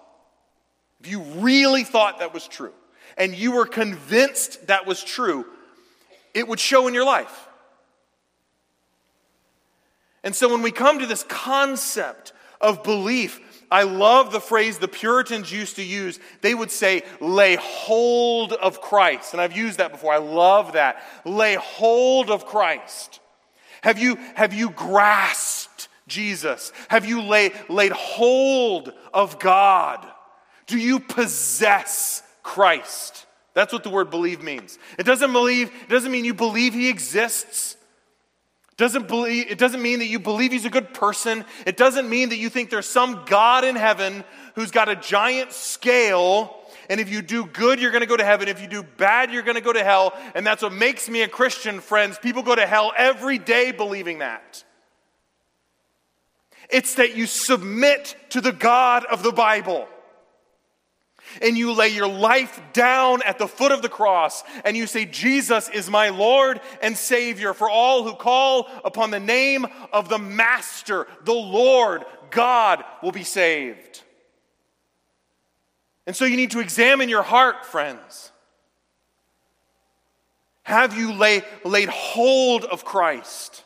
if you really thought that was true and you were convinced that was true, it would show in your life. And so when we come to this concept of belief, I love the phrase the Puritans used to use. They would say, lay hold of Christ. And I've used that before. I love that. Lay hold of Christ. Have you, have you grasped Jesus? Have you lay, laid hold of God? Do you possess Christ? That's what the word believe means. It doesn't believe, it doesn't mean you believe he exists. It doesn't believe, it doesn't mean that you believe he's a good person. It doesn't mean that you think there's some God in heaven who's got a giant scale. And if you do good, you're going to go to heaven. If you do bad, you're going to go to hell. And that's what makes me a Christian, friends. People go to hell every day believing that. It's that you submit to the God of the Bible and you lay your life down at the foot of the cross and you say, Jesus is my Lord and Savior for all who call upon the name of the Master, the Lord, God will be saved. And so you need to examine your heart, friends. Have you lay, laid hold of Christ?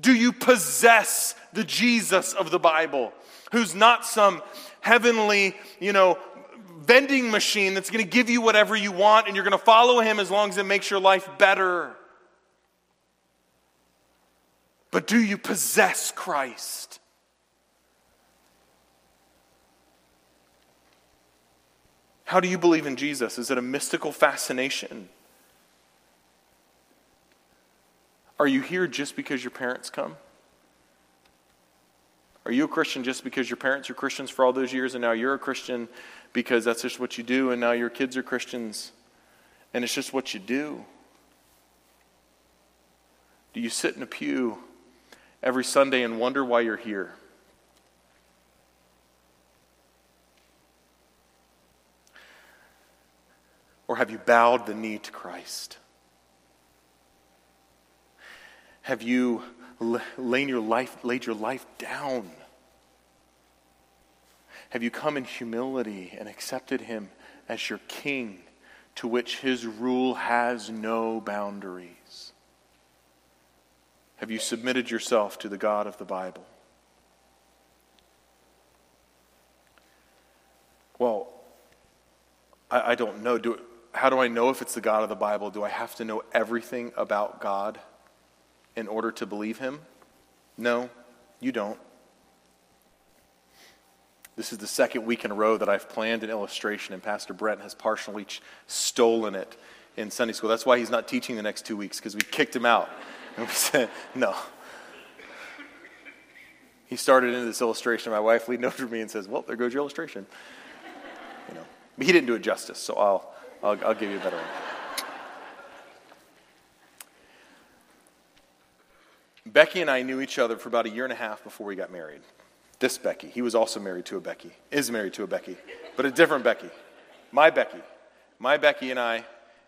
Do you possess the Jesus of the Bible, who's not some heavenly, you know, vending machine that's going to give you whatever you want and you're going to follow him as long as it makes your life better. But do you possess Christ? How do you believe in Jesus? Is it a mystical fascination? Are you here just because your parents come? Are you a Christian just because your parents are Christians for all those years and now you're a Christian because that's just what you do and now your kids are Christians and it's just what you do? Do you sit in a pew every Sunday and wonder why you're here? Or have you bowed the knee to Christ? Have you laid your life, laid your life down? Have you come in humility and accepted him as your king, to which his rule has no boundaries? Have you submitted yourself to the God of the Bible? Well, I, I don't know. Do, how do I know if it's the God of the Bible? Do I have to know everything about God? In order to believe him? No, you don't. This is the second week in a row that I've planned an illustration, and Pastor Brent has partially stolen it in Sunday school. That's why he's not teaching the next two weeks, because we kicked him out. [laughs] And we said, no. He started into this illustration. My wife leaned over to me and says, Well, there goes your illustration. [laughs] You know, but he didn't do it justice, so I'll, I'll, I'll give you a better one. Becky and I knew each other for about a year and a half before we got married. This Becky, he was also married to a Becky, is married to a Becky, but a different Becky. My Becky. My Becky and I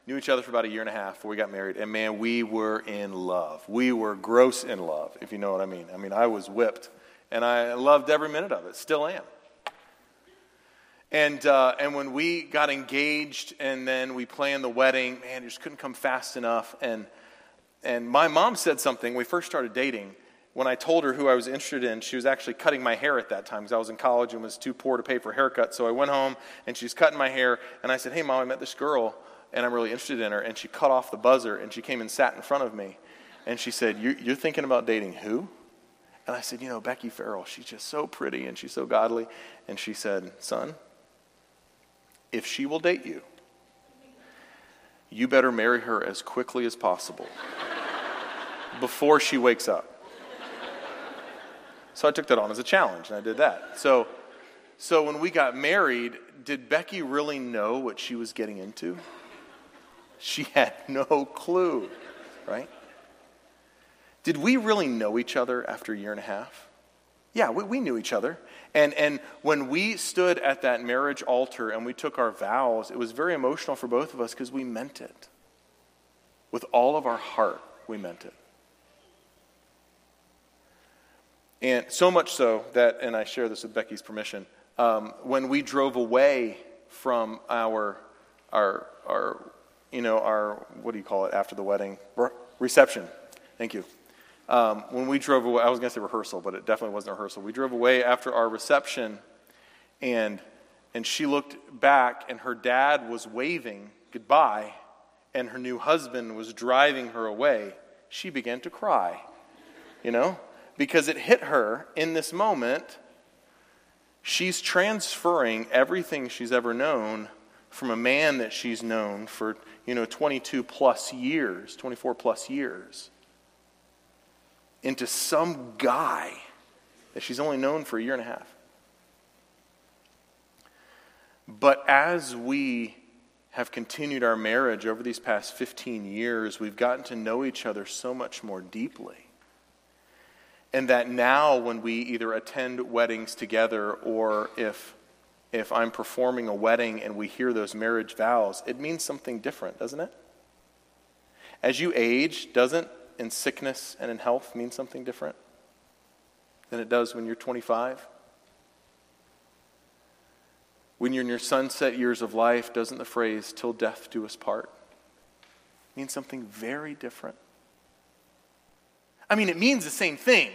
knew each other for about a year and a half before we got married, and man, we were in love. We were gross in love, if you know what I mean. I mean, I was whipped, and I loved every minute of it, still am. And, uh, and when we got engaged and then we planned the wedding, man, it just couldn't come fast enough. And and my mom said something we first started dating. When I told her who I was interested in, she was actually cutting my hair at that time because I was in college and was too poor to pay for a haircut. So I went home and she's cutting my hair. And I said, Hey, mom, I met this girl and I'm really interested in her. And she cut off the buzzer and she came and sat in front of me. And she said, You're thinking about dating who? And I said, You know, Becky Farrell. She's just so pretty and she's so godly. And she said, Son, if she will date you, you better marry her as quickly as possible before she wakes up. So I took that on as a challenge, and I did that. So, so when we got married, did Becky really know what she was getting into? She had no clue, right? Did we really know each other after a year and a half? Yeah, we, we knew each other. And, and when we stood at that marriage altar and we took our vows, it was very emotional for both of us because we meant it. With all of our heart, we meant it. And so much so that, and I share this with Becky's permission, um, when we drove away from our, our, our, you know, our, what do you call it after the wedding? Re- reception. Thank you. Um, when we drove away, I was going to say rehearsal, but it definitely wasn't rehearsal. We drove away after our reception, and, and she looked back, and her dad was waving goodbye, and her new husband was driving her away. She began to cry, you know? Because it hit her in this moment. She's transferring everything she's ever known from a man that she's known for, you know, 22 plus years, 24 plus years, into some guy that she's only known for a year and a half. But as we have continued our marriage over these past 15 years, we've gotten to know each other so much more deeply. And that now, when we either attend weddings together or if, if I'm performing a wedding and we hear those marriage vows, it means something different, doesn't it? As you age, doesn't in sickness and in health mean something different than it does when you're 25? When you're in your sunset years of life, doesn't the phrase, till death do us part, mean something very different? I mean, it means the same thing,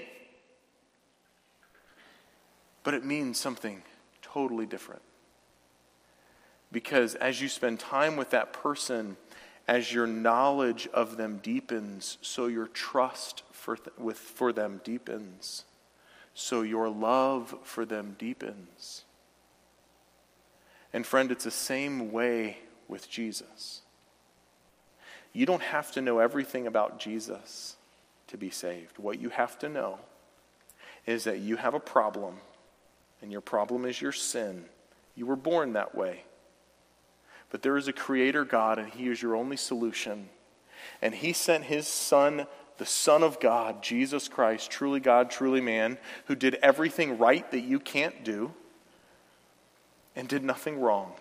but it means something totally different. Because as you spend time with that person, as your knowledge of them deepens, so your trust for, th- with, for them deepens, so your love for them deepens. And friend, it's the same way with Jesus. You don't have to know everything about Jesus to be saved. What you have to know is that you have a problem, and your problem is your sin. You were born that way. But there is a creator God, and He is your only solution. And He sent His Son, the Son of God, Jesus Christ, truly God, truly man, who did everything right that you can't do and did nothing wrong.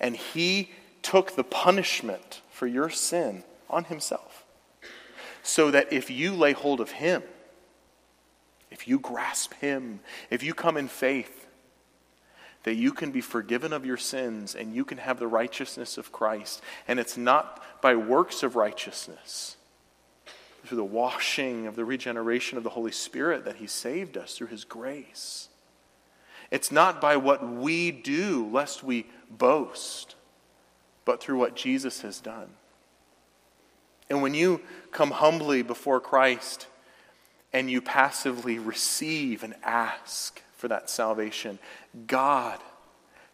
And He took the punishment for your sin on himself. So that if you lay hold of him, if you grasp him, if you come in faith, that you can be forgiven of your sins and you can have the righteousness of Christ. And it's not by works of righteousness, through the washing of the regeneration of the Holy Spirit that he saved us through his grace. It's not by what we do, lest we boast but through what Jesus has done. And when you come humbly before Christ and you passively receive and ask for that salvation, God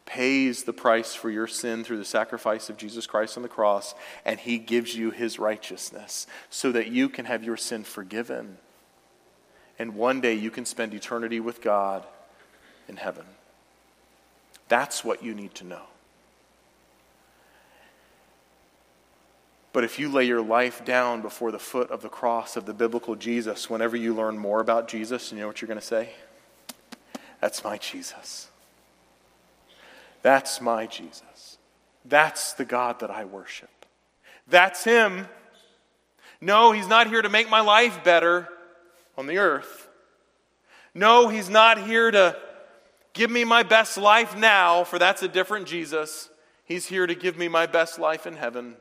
pays the price for your sin through the sacrifice of Jesus Christ on the cross, and He gives you His righteousness so that you can have your sin forgiven. And one day you can spend eternity with God in heaven. That's what you need to know. But if you lay your life down before the foot of the cross of the biblical Jesus, whenever you learn more about Jesus, you know what you're going to say? That's my Jesus. That's my Jesus. That's the God that I worship. That's Him. No, He's not here to make my life better on the earth. No, He's not here to give me my best life now, for that's a different Jesus. He's here to give me my best life in heaven.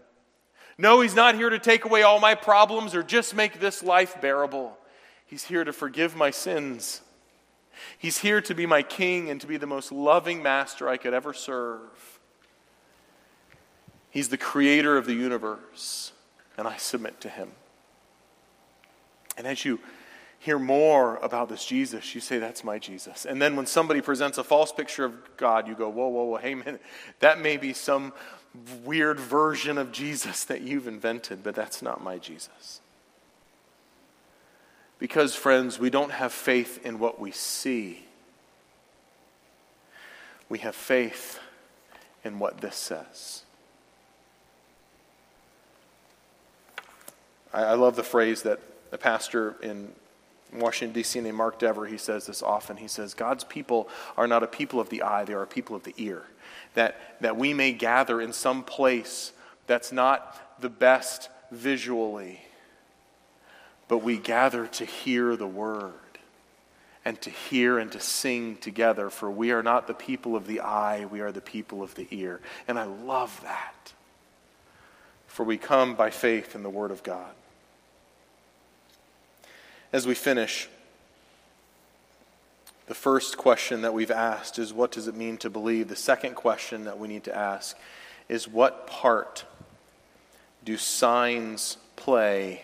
No, He's not here to take away all my problems or just make this life bearable. He's here to forgive my sins. He's here to be my king and to be the most loving master I could ever serve. He's the creator of the universe, and I submit to him. And as you hear more about this Jesus, you say, That's my Jesus. And then when somebody presents a false picture of God, you go, Whoa, whoa, whoa, hey, man, that may be some weird version of Jesus that you've invented, but that's not my Jesus. Because, friends, we don't have faith in what we see, we have faith in what this says. I, love the phrase that a pastor in Washington, D.C., named Mark Dever, he says this often. He says, God's people are not a people of the eye, they are a people of the ear that, that we may gather in some place that's not the best visually, but we gather to hear the word and to hear and to sing together, for we are not the people of the eye, we are the people of the ear. And I love that. For we come by faith in the Word of God. As we finish, the first question that we've asked is what does it mean to believe? The second question that we need to ask is what part do signs play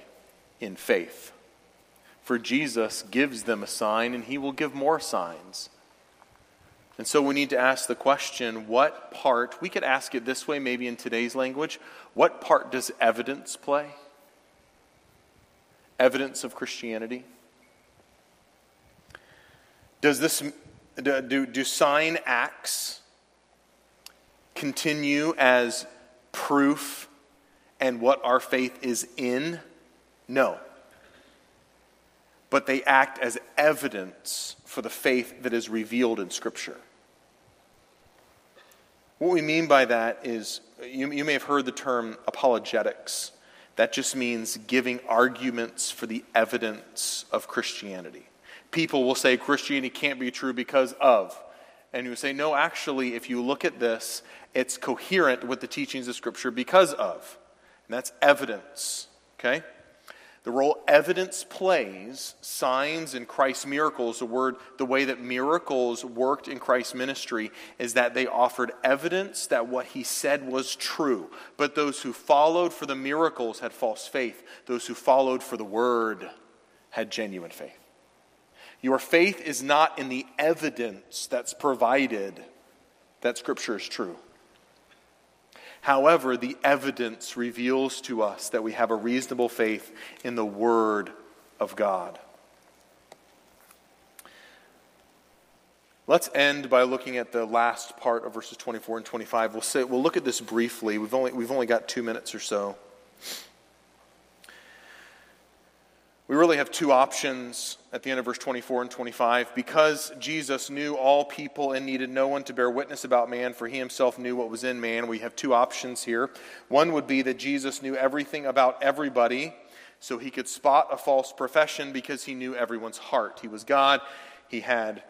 in faith? For Jesus gives them a sign and he will give more signs. And so we need to ask the question what part, we could ask it this way maybe in today's language, what part does evidence play? Evidence of Christianity? Does this do, do sign acts continue as proof and what our faith is in? No. But they act as evidence for the faith that is revealed in Scripture. What we mean by that is you, you may have heard the term apologetics. That just means giving arguments for the evidence of Christianity people will say Christianity can't be true because of. And you say, no, actually, if you look at this, it's coherent with the teachings of Scripture because of. And that's evidence. Okay? the role evidence plays, signs and Christ's miracles, the word, the way that miracles worked in Christ's ministry is that they offered evidence that what he said was true. But those who followed for the miracles had false faith. Those who followed for the word had genuine faith. Your faith is not in the evidence that's provided that Scripture is true. However, the evidence reveals to us that we have a reasonable faith in the Word of God. Let's end by looking at the last part of verses 24 and 25. We'll, say, we'll look at this briefly. We've only, we've only got two minutes or so. We really have two options at the end of verse 24 and 25. Because Jesus knew all people and needed no one to bear witness about man, for he himself knew what was in man, we have two options here. One would be that Jesus knew everything about everybody, so he could spot a false profession because he knew everyone's heart. He was God, he had,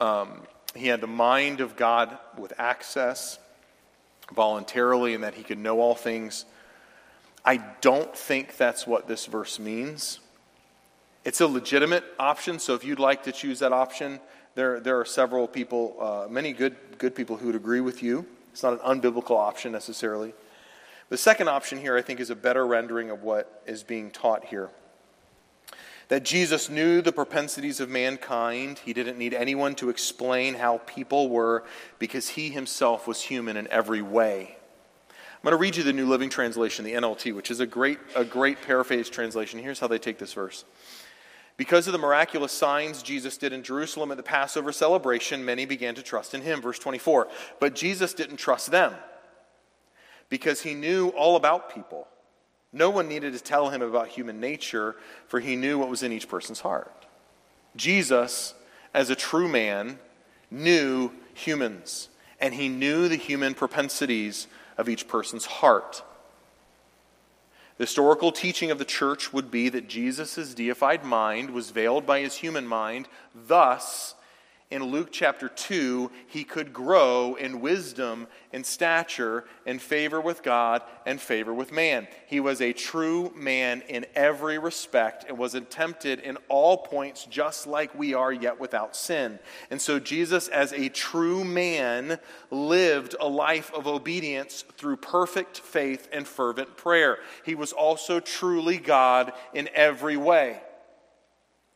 um, he had the mind of God with access voluntarily, and that he could know all things I don't think that's what this verse means. It's a legitimate option, so if you'd like to choose that option, there, there are several people, uh, many good, good people who would agree with you. It's not an unbiblical option necessarily. The second option here, I think, is a better rendering of what is being taught here. That Jesus knew the propensities of mankind. He didn't need anyone to explain how people were because he himself was human in every way. I'm going to read you the New Living Translation, the NLT, which is a great, a great paraphrase translation. Here's how they take this verse. Because of the miraculous signs Jesus did in Jerusalem at the Passover celebration, many began to trust in him. Verse 24. But Jesus didn't trust them because he knew all about people. No one needed to tell him about human nature, for he knew what was in each person's heart. Jesus, as a true man, knew humans, and he knew the human propensities of each person's heart. The historical teaching of the church would be that Jesus' deified mind was veiled by his human mind, thus, in Luke chapter 2, he could grow in wisdom and stature and favor with God and favor with man. He was a true man in every respect and was tempted in all points just like we are, yet without sin. And so Jesus, as a true man, lived a life of obedience through perfect faith and fervent prayer. He was also truly God in every way.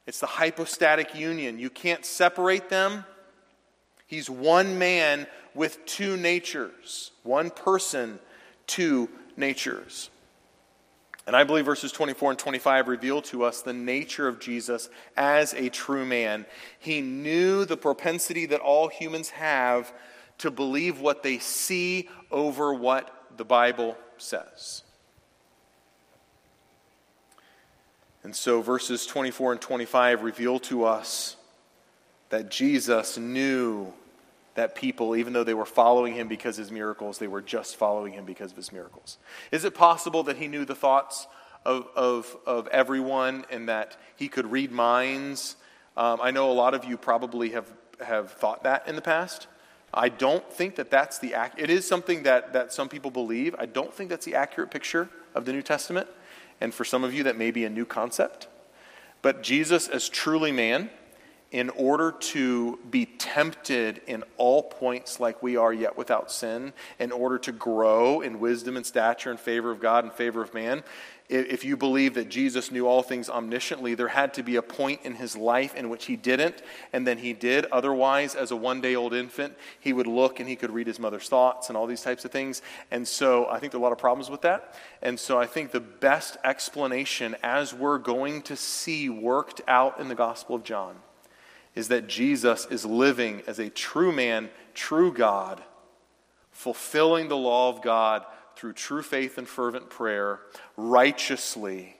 It's the hypostatic union. You can't separate them. He's one man with two natures, one person, two natures. And I believe verses 24 and 25 reveal to us the nature of Jesus as a true man. He knew the propensity that all humans have to believe what they see over what the Bible says. And so verses 24 and 25 reveal to us that Jesus knew that people, even though they were following him because of his miracles, they were just following him because of his miracles. Is it possible that he knew the thoughts of, of, of everyone and that he could read minds? Um, I know a lot of you probably have, have thought that in the past. I don't think that that's the, act. it is something that, that some people believe. I don't think that's the accurate picture of the New Testament. And for some of you, that may be a new concept. But Jesus, as truly man, in order to be tempted in all points like we are, yet without sin, in order to grow in wisdom and stature in favor of God and favor of man, if you believe that Jesus knew all things omnisciently, there had to be a point in his life in which he didn't, and then he did. Otherwise, as a one day old infant, he would look and he could read his mother's thoughts and all these types of things. And so I think there are a lot of problems with that. And so I think the best explanation, as we're going to see worked out in the Gospel of John, is that Jesus is living as a true man, true God, fulfilling the law of God through true faith and fervent prayer righteously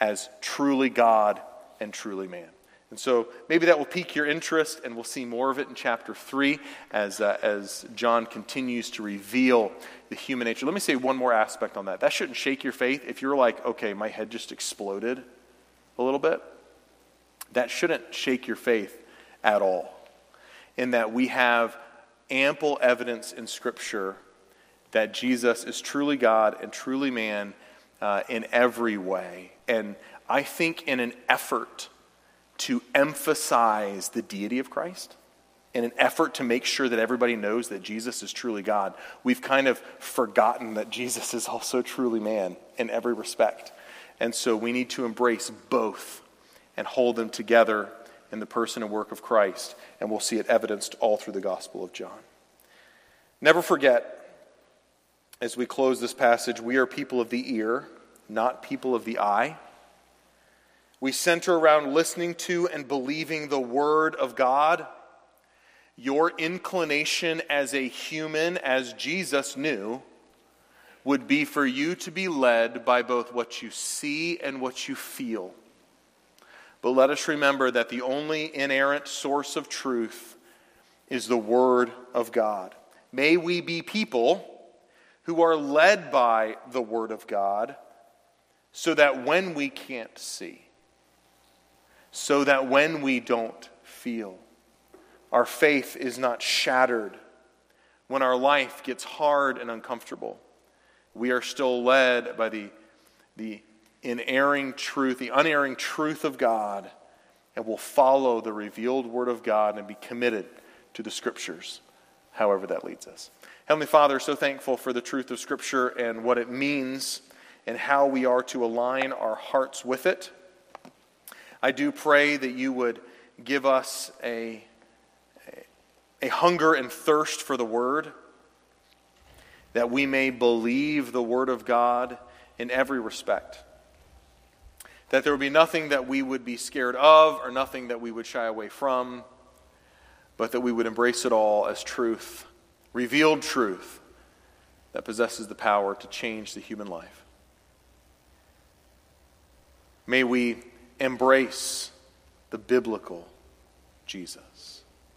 as truly God and truly man. And so maybe that will pique your interest, and we'll see more of it in chapter 3 as, uh, as John continues to reveal the human nature. Let me say one more aspect on that. That shouldn't shake your faith. If you're like, okay, my head just exploded a little bit, that shouldn't shake your faith at all. In that we have ample evidence in Scripture that Jesus is truly God and truly man, uh, in every way. And I think in an effort to emphasize the deity of Christ, in an effort to make sure that everybody knows that Jesus is truly God, we've kind of forgotten that Jesus is also truly man in every respect. And so we need to embrace both and hold them together in the person and work of Christ. And we'll see it evidenced all through the Gospel of John. Never forget, as we close this passage, we are people of the ear, not people of the eye. We center around listening to and believing the Word of God. Your inclination as a human, as Jesus knew, would be for you to be led by both what you see and what you feel. But let us remember that the only inerrant source of truth is the Word of God. May we be people who are led by the Word of God so that when we can't see, so that when we don't feel, our faith is not shattered. When our life gets hard and uncomfortable, we are still led by the, the inerring truth, the unerring truth of God, and will follow the revealed Word of God and be committed to the Scriptures, however that leads us. Heavenly Father, so thankful for the truth of Scripture and what it means and how we are to align our hearts with it. I do pray that you would give us a, a hunger and thirst for the Word, that we may believe the Word of God in every respect. That there would be nothing that we would be scared of or nothing that we would shy away from, but that we would embrace it all as truth revealed truth that possesses the power to change the human life. May we embrace the biblical Jesus.